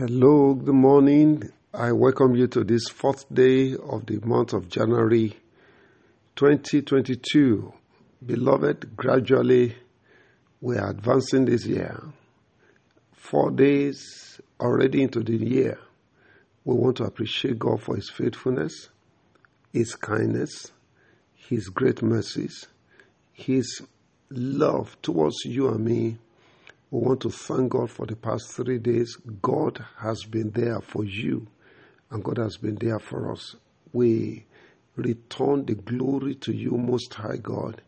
Hello, good morning. I welcome you to this fourth day of the month of January 2022. Beloved, gradually we are advancing this year. Four days already into the year. We want to appreciate God for His faithfulness, His kindness, His great mercies, His love towards you and me we want to thank God for the past three days. God has been there for you, and God has been there for us. We return the glory to you, Most High God.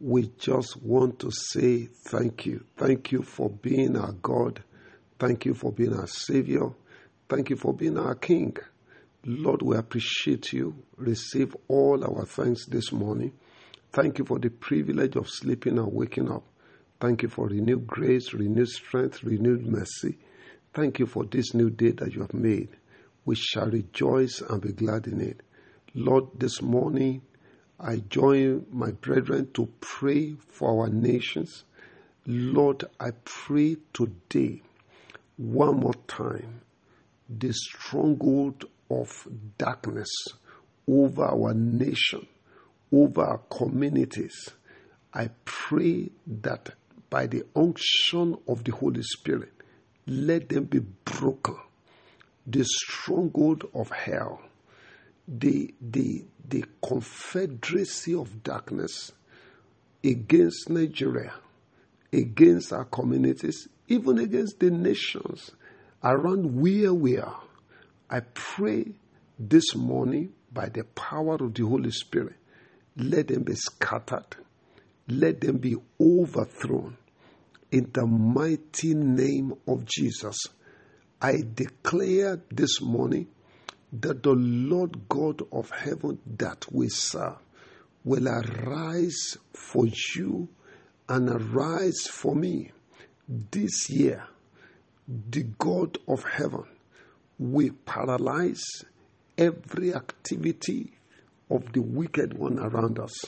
We just want to say thank you. Thank you for being our God. Thank you for being our Savior. Thank you for being our King. Lord, we appreciate you. Receive all our thanks this morning. Thank you for the privilege of sleeping and waking up. Thank you for renewed grace, renewed strength, renewed mercy. Thank you for this new day that you have made. We shall rejoice and be glad in it. Lord, this morning I join my brethren to pray for our nations. Lord, I pray today, one more time, the stronghold of darkness over our nation, over our communities. I pray that by the unction of the Holy Spirit, let them be broken. The stronghold of hell, the, the, the confederacy of darkness against Nigeria, against our communities, even against the nations around where we are. I pray this morning by the power of the Holy Spirit, let them be scattered, let them be overthrown in the mighty name of Jesus. I declare this morning that the Lord God of heaven that we serve will arise for you and arise for me. This year, the God of heaven will paralyze every activity of the wicked one around us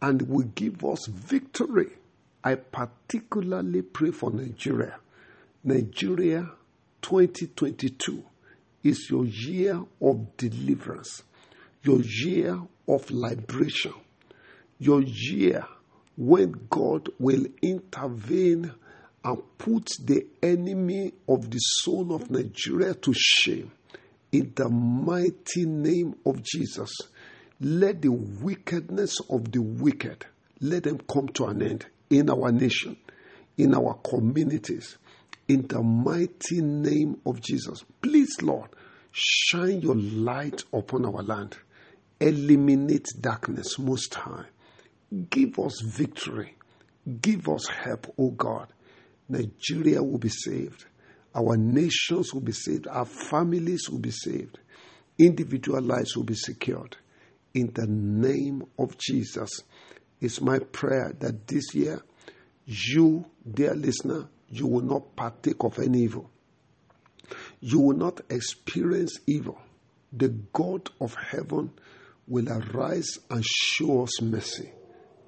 and will give us victory I particularly pray for Nigeria. Nigeria 2022 is your year of deliverance, your year of liberation, your year when God will intervene and put the enemy of the soul of Nigeria to shame. In the mighty name of Jesus, let the wickedness of the wicked let them come to an end in our nation, in our communities, in the mighty name of Jesus. Please, Lord, shine your light upon our land. Eliminate darkness, Most High. Give us victory. Give us help, O God. Nigeria will be saved. Our nations will be saved. Our families will be saved. Individual lives will be secured. In the name of Jesus. It's my prayer that this year, you, dear listener, you will not partake of any evil. You will not experience evil. The God of heaven will arise and show us mercy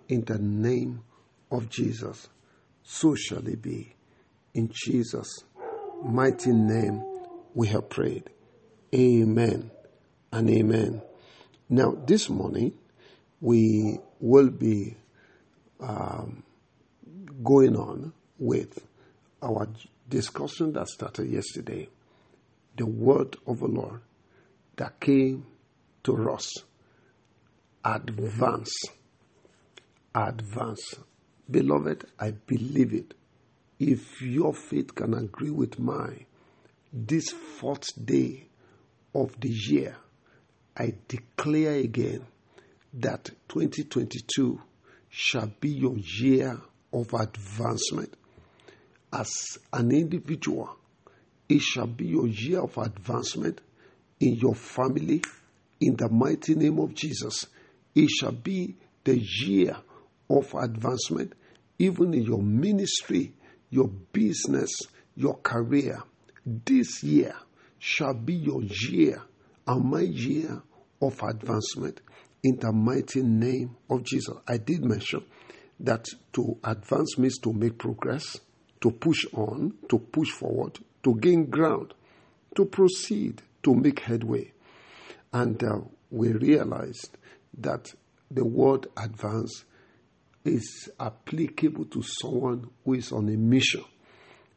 in the name of Jesus. So shall it be. In Jesus' mighty name we have prayed. Amen and amen. Now, this morning, we will be um, going on with our discussion that started yesterday. The word of the Lord that came to us. Advance. Advance. Beloved, I believe it. If your faith can agree with mine, this fourth day of the year, I declare again that 2022 shall be your year of advancement. As an individual, it shall be your year of advancement in your family in the mighty name of Jesus. It shall be the year of advancement even in your ministry, your business, your career. This year shall be your year and my year of advancement in the mighty name of Jesus. I did mention that to advance means to make progress, to push on, to push forward, to gain ground. to proceed, to make headway. And uh, we realized that the word advance is applicable to someone who is on a mission.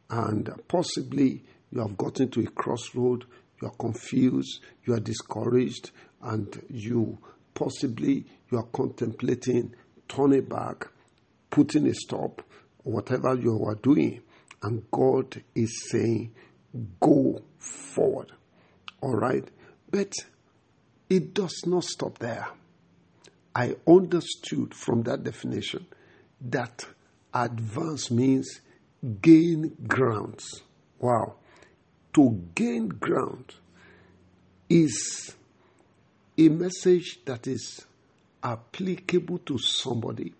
And possibly you have gotten to a crossroad, you are confused, you are discouraged, and you possibly you are contemplating turning back, putting a stop, whatever you are doing. And God is saying, go forward. All right? But it does not stop there. I understood from that definition that advance means gain grounds. Wow. To gain ground is a message that is applicable to somebody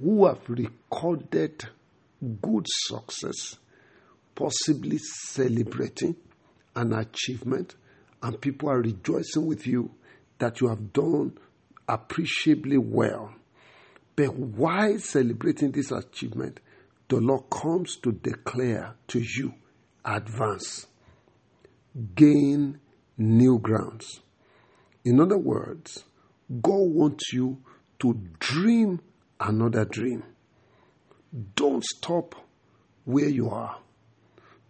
who have recorded good success, possibly celebrating an achievement, and people are rejoicing with you that you have done appreciably well. But while celebrating this achievement, the Lord comes to declare to you advance, gain new grounds. In other words, God wants you to dream another dream. Don't stop where you are.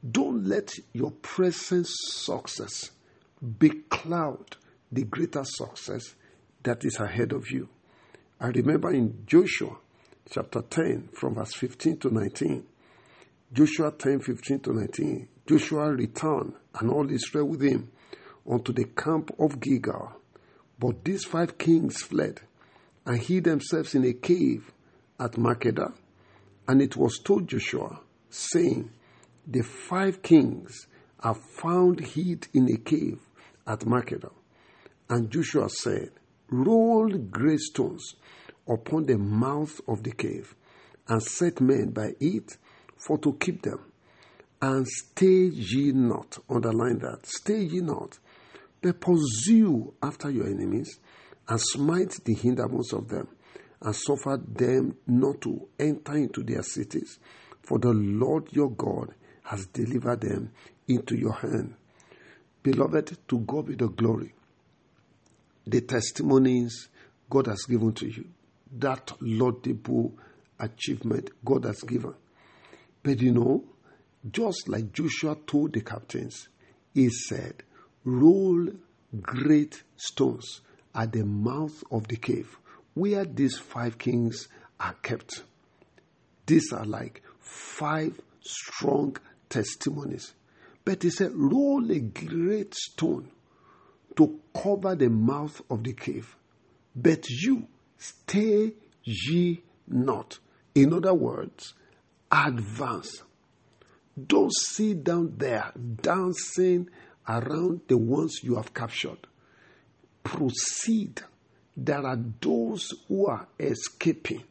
Don't let your present success becloud the greater success that is ahead of you. I remember in Joshua chapter 10, from verse 15 to 19, Joshua 10, 15 to 19, Joshua returned and all Israel with him unto the camp of Gilgal. But these five kings fled and hid themselves in a cave at Makkedah. And it was told Joshua, saying, The five kings are found hid in a cave at Makkedah. And Joshua said, Roll great stones upon the mouth of the cave, and set men by it for to keep them. And stay ye not, underline that, stay ye not, but pursue after your enemies, and smite the hindermost of them, and suffer them not to enter into their cities, for the Lord your God has delivered them into your hand. Beloved, to God be the glory the testimonies God has given to you, that laudable achievement God has given. But you know, just like Joshua told the captains, he said, Roll great stones at the mouth of the cave where these five kings are kept. These are like five strong testimonies. But he said, Roll a great stone to cover the mouth of the cave. But you stay ye not. In other words, advance. Don't sit down there dancing around the ones you have captured. Proceed. There are those who are escaping.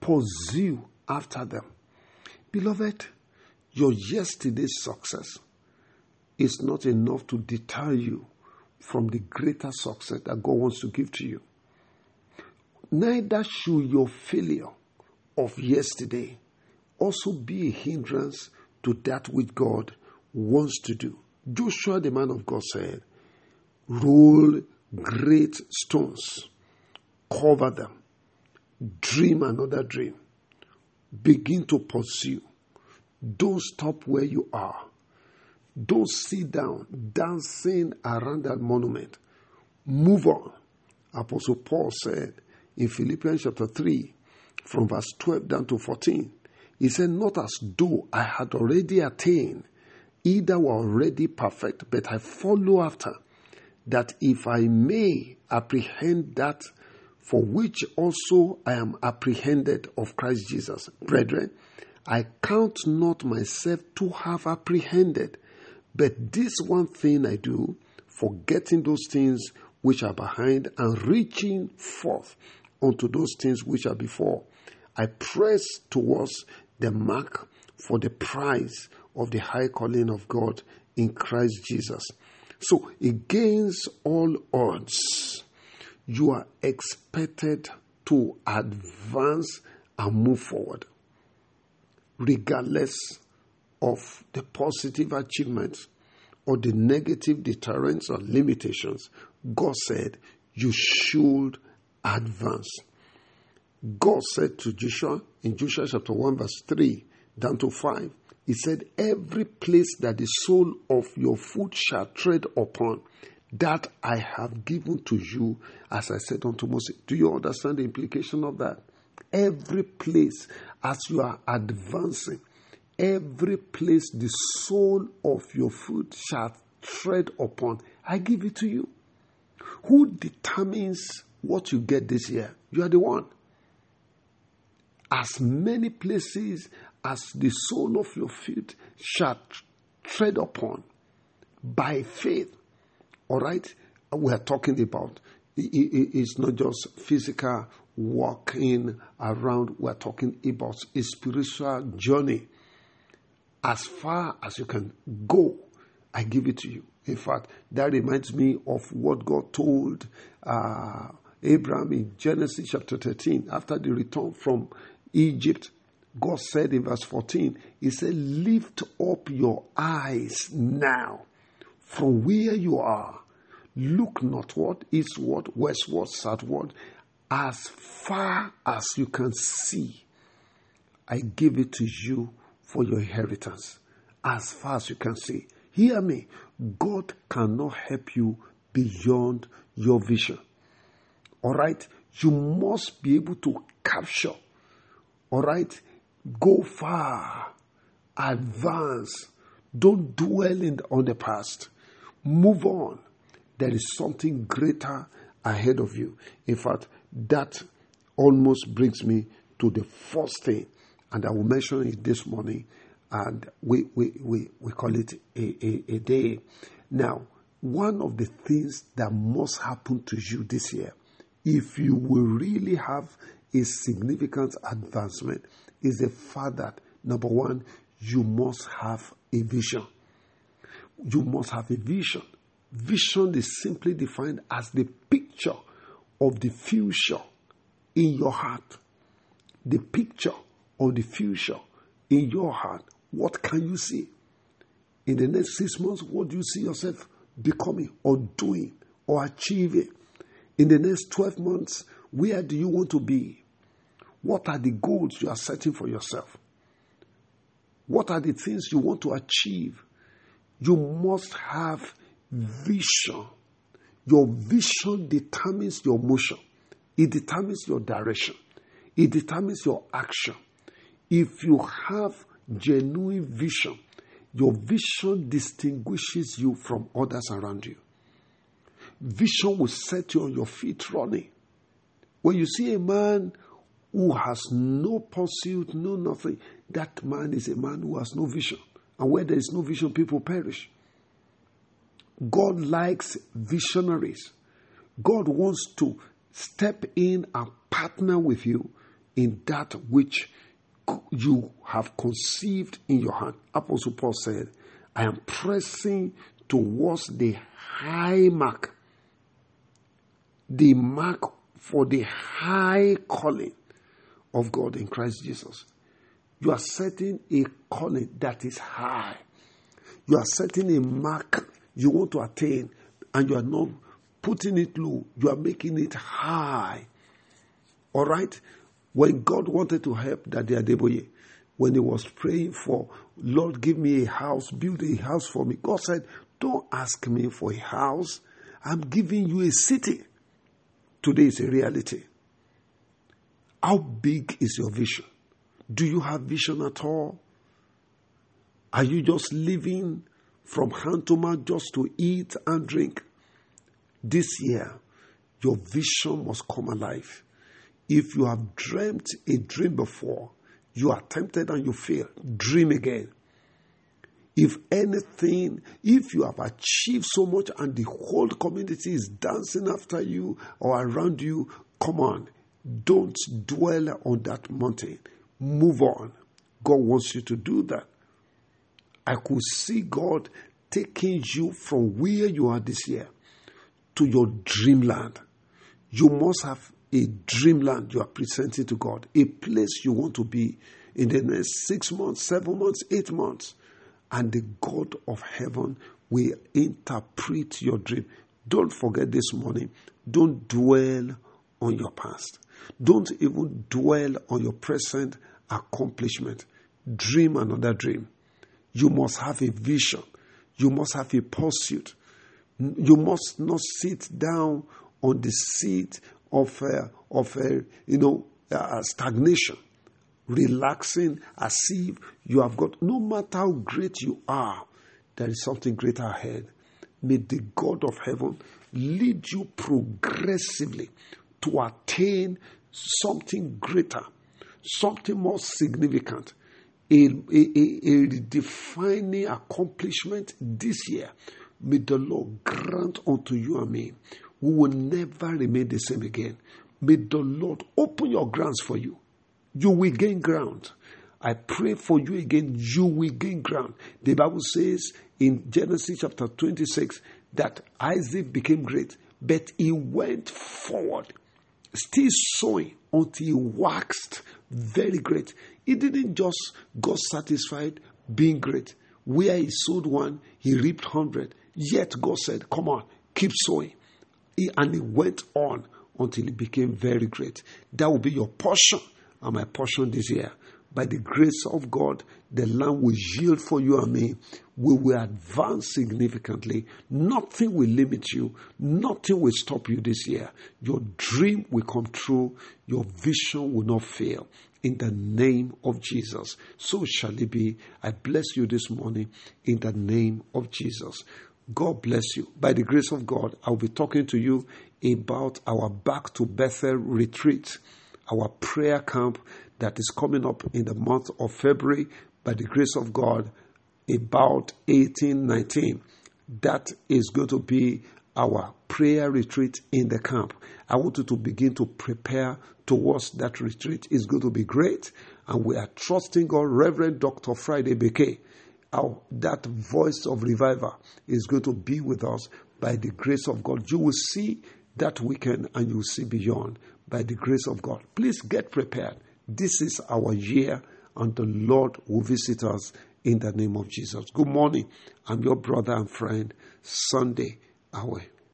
Pursue after them. Beloved, your yesterday's success is not enough to deter you from the greater success that God wants to give to you. Neither should your failure of yesterday also be a hindrance to that which God wants to do. Joshua, the man of God, said, Roll great stones, cover them, dream another dream, begin to pursue. Don't stop where you are. Don't sit down dancing around that monument. Move on. Apostle Paul said in Philippians chapter 3, from verse 12 down to 14, he said, Not as though I had already attained, either were already perfect, but I follow after, that if I may apprehend that for which also I am apprehended of Christ Jesus. Brethren, I count not myself to have apprehended, but this one thing I do, forgetting those things which are behind and reaching forth unto those things which are before, I press towards the mark for the prize of the high calling of God in Christ Jesus. So, against all odds, you are expected to advance and move forward, regardless of the positive achievements or the negative deterrents or limitations, God said you should advance. God said to Joshua in Joshua chapter 1, verse 3 down to 5, He said, Every place that the sole of your foot shall tread upon, that I have given to you, as I said unto Moses. Do you understand the implication of that? Every place as you are advancing, every place the sole of your foot shall tread upon, I give it to you. Who determines what you get this year? You are the one. As many places as the sole of your feet shall tread upon by faith. All right? We are talking about it's not just physical walking around, we're talking about a spiritual journey. As far as you can go, I give it to you. In fact, that reminds me of what God told uh, Abraham in Genesis chapter 13 after the return from Egypt. God said in verse 14, He said, Lift up your eyes now from where you are. Look northward, eastward, westward, southward, as far as you can see. I give it to you for your inheritance. As far as you can see. Hear me. God cannot help you beyond your vision. All right? You must be able to capture. All right? Go far. Advance. Don't dwell in, on the past. Move on. There is something greater ahead of you. In fact, that almost brings me to the first thing, and I will mention it this morning and we, we, we, we call it a, a, a day. Now, one of the things that must happen to you this year, if you will really have a significant advancement, is the fact that number one, you must have a vision. You must have a vision. Vision is simply defined as the picture of the future in your heart. The picture of the future in your heart. What can you see? In the next six months, what do you see yourself becoming or doing or achieving? In the next 12 months, where do you want to be? What are the goals you are setting for yourself? What are the things you want to achieve? You must have vision. Your vision determines your motion, it determines your direction, it determines your action. If you have genuine vision, your vision distinguishes you from others around you. Vision will set you on your feet running. When you see a man who has no pursuit, no nothing, that man is a man who has no vision. And where there is no vision, people perish. God likes visionaries. God wants to step in and partner with you in that which you have conceived in your heart. Apostle Paul said, I am pressing towards the high mark, the mark for the high calling of God in Christ Jesus. You are setting a calling that is high. You are setting a mark you want to attain, and you are not putting it low, you are making it high. All right? When God wanted to help Daddy Adeboye, when he was praying for, Lord, give me a house, build a house for me, God said, Don't ask me for a house. I'm giving you a city. Today is a reality. How big is your vision? Do you have vision at all? Are you just living from hand to mouth just to eat and drink? This year, your vision must come alive. If you have dreamt a dream before, you are tempted and you fail, dream again. If anything, if you have achieved so much and the whole community is dancing after you or around you, come on, don't dwell on that mountain. Move on. God wants you to do that. I could see God taking you from where you are this year to your dreamland. You must have a dreamland you are presenting to God, a place you want to be in the next six months, seven months, eight months. and the God of heaven will interpret your dream. Don't forget this morning, don't dwell on your past. Don't even dwell on your present accomplishment. Dream another dream. You must have a vision. You must have a pursuit. You must not sit down on the seat of uh, of uh, you know uh, stagnation, relaxing as if you have got. No matter how great you are, there is something greater ahead. May the God of heaven lead you progressively to attain something greater, something more significant, a, a, a, defining accomplishment this year. May the Lord grant unto you and me. We will never remain the same again. May the Lord open your grounds for you. You will gain ground. I pray for you again, you will gain ground. The Bible says in Genesis chapter 26 that Isaac became great, but he went forward, still sowing until he waxed very great. He didn't just got satisfied being great. Where he sowed one, he reaped hundred. Yet God said, Come on, keep sowing. He, and he went on until he became very great. That will be your portion and my portion this year. By the grace of God, the land will yield for you and me. We will advance significantly. Nothing will limit you. Nothing will stop you this year. Your dream will come true. Your vision will not fail. In the name of Jesus. So shall it be. I bless you this morning in the name of Jesus. God bless you. By the grace of God, I'll be talking to you about our Back to Bethel retreat, our prayer camp that is coming up in the month of February. By the grace of God, about 1819. That is going to be our prayer retreat in the camp. I want you to begin to prepare towards that retreat. It's going to be great. And we are trusting God, Reverend Dr. Friday Beke how that voice of revival is going to be with us by the grace of God. You will see that weekend and you will see beyond by the grace of God. Please get prepared. This is our year, and the Lord will visit us in the name of Jesus. Good morning. I'm your brother and friend, Sunday Awe.